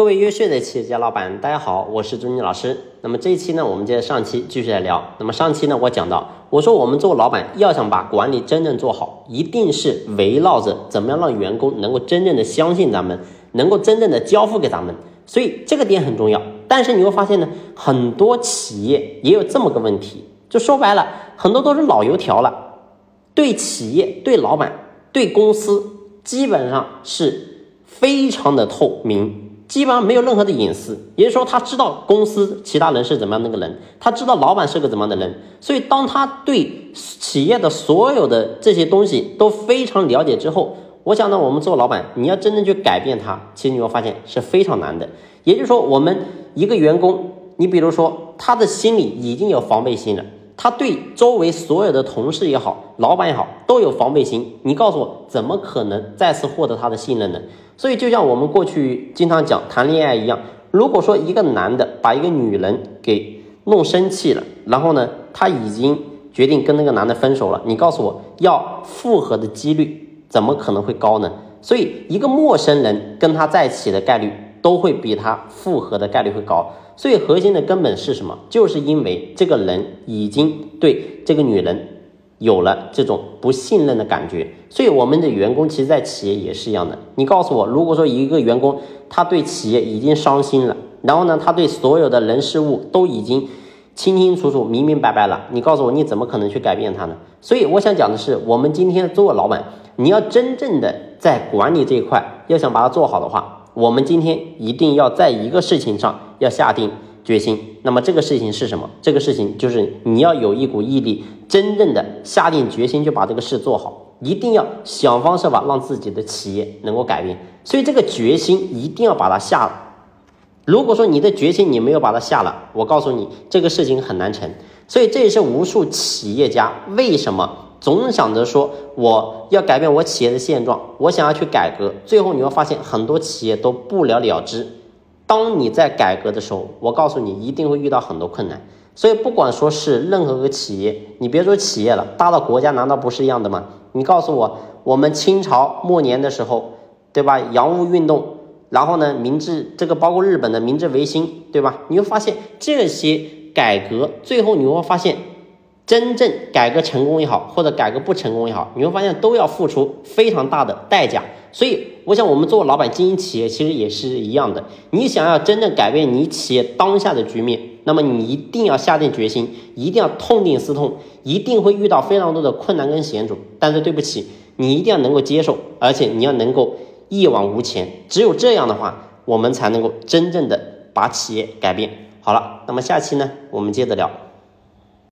各位优秀的企业家老板，大家好，我是朱妮老师。那么这一期呢，我们接着上期继续来聊。那么上期呢，我讲到，我说我们做老板要想把管理真正做好，一定是围绕着怎么样让员工能够真正的相信咱们，能够真正的交付给咱们。所以这个点很重要。但是你会发现呢，很多企业也有这么个问题，就说白了，很多都是老油条了，对企业、对老板、对公司，基本上是非常的透明。基本上没有任何的隐私，也就是说，他知道公司其他人是怎么样的个人，他知道老板是个怎么样的人，所以当他对企业的所有的这些东西都非常了解之后，我想呢，我们做老板，你要真正去改变他，其实你会发现是非常难的。也就是说，我们一个员工，你比如说他的心里已经有防备心了。他对周围所有的同事也好，老板也好，都有防备心。你告诉我，怎么可能再次获得他的信任呢？所以，就像我们过去经常讲谈恋爱一样，如果说一个男的把一个女人给弄生气了，然后呢，他已经决定跟那个男的分手了，你告诉我要复合的几率怎么可能会高呢？所以，一个陌生人跟他在一起的概率都会比他复合的概率会高。所以核心的根本是什么？就是因为这个人已经对这个女人有了这种不信任的感觉，所以我们的员工其实，在企业也是一样的。你告诉我，如果说一个员工他对企业已经伤心了，然后呢，他对所有的人事物都已经清清楚楚、明明白白了，你告诉我，你怎么可能去改变他呢？所以我想讲的是，我们今天做老板，你要真正的在管理这一块，要想把它做好的话。我们今天一定要在一个事情上要下定决心。那么这个事情是什么？这个事情就是你要有一股毅力，真正的下定决心就把这个事做好，一定要想方设法让自己的企业能够改变。所以这个决心一定要把它下了。如果说你的决心你没有把它下了，我告诉你这个事情很难成。所以这也是无数企业家为什么。总想着说我要改变我企业的现状，我想要去改革，最后你会发现很多企业都不了了之。当你在改革的时候，我告诉你一定会遇到很多困难。所以不管说是任何个企业，你别说企业了，大到国家难道不是一样的吗？你告诉我，我们清朝末年的时候，对吧？洋务运动，然后呢，明治这个包括日本的明治维新，对吧？你会发现这些改革，最后你会发现。真正改革成功也好，或者改革不成功也好，你会发现都要付出非常大的代价。所以，我想我们做老板经营企业，其实也是一样的。你想要真正改变你企业当下的局面，那么你一定要下定决心，一定要痛定思痛，一定会遇到非常多的困难跟险阻。但是对不起，你一定要能够接受，而且你要能够一往无前。只有这样的话，我们才能够真正的把企业改变好了。那么下期呢，我们接着聊。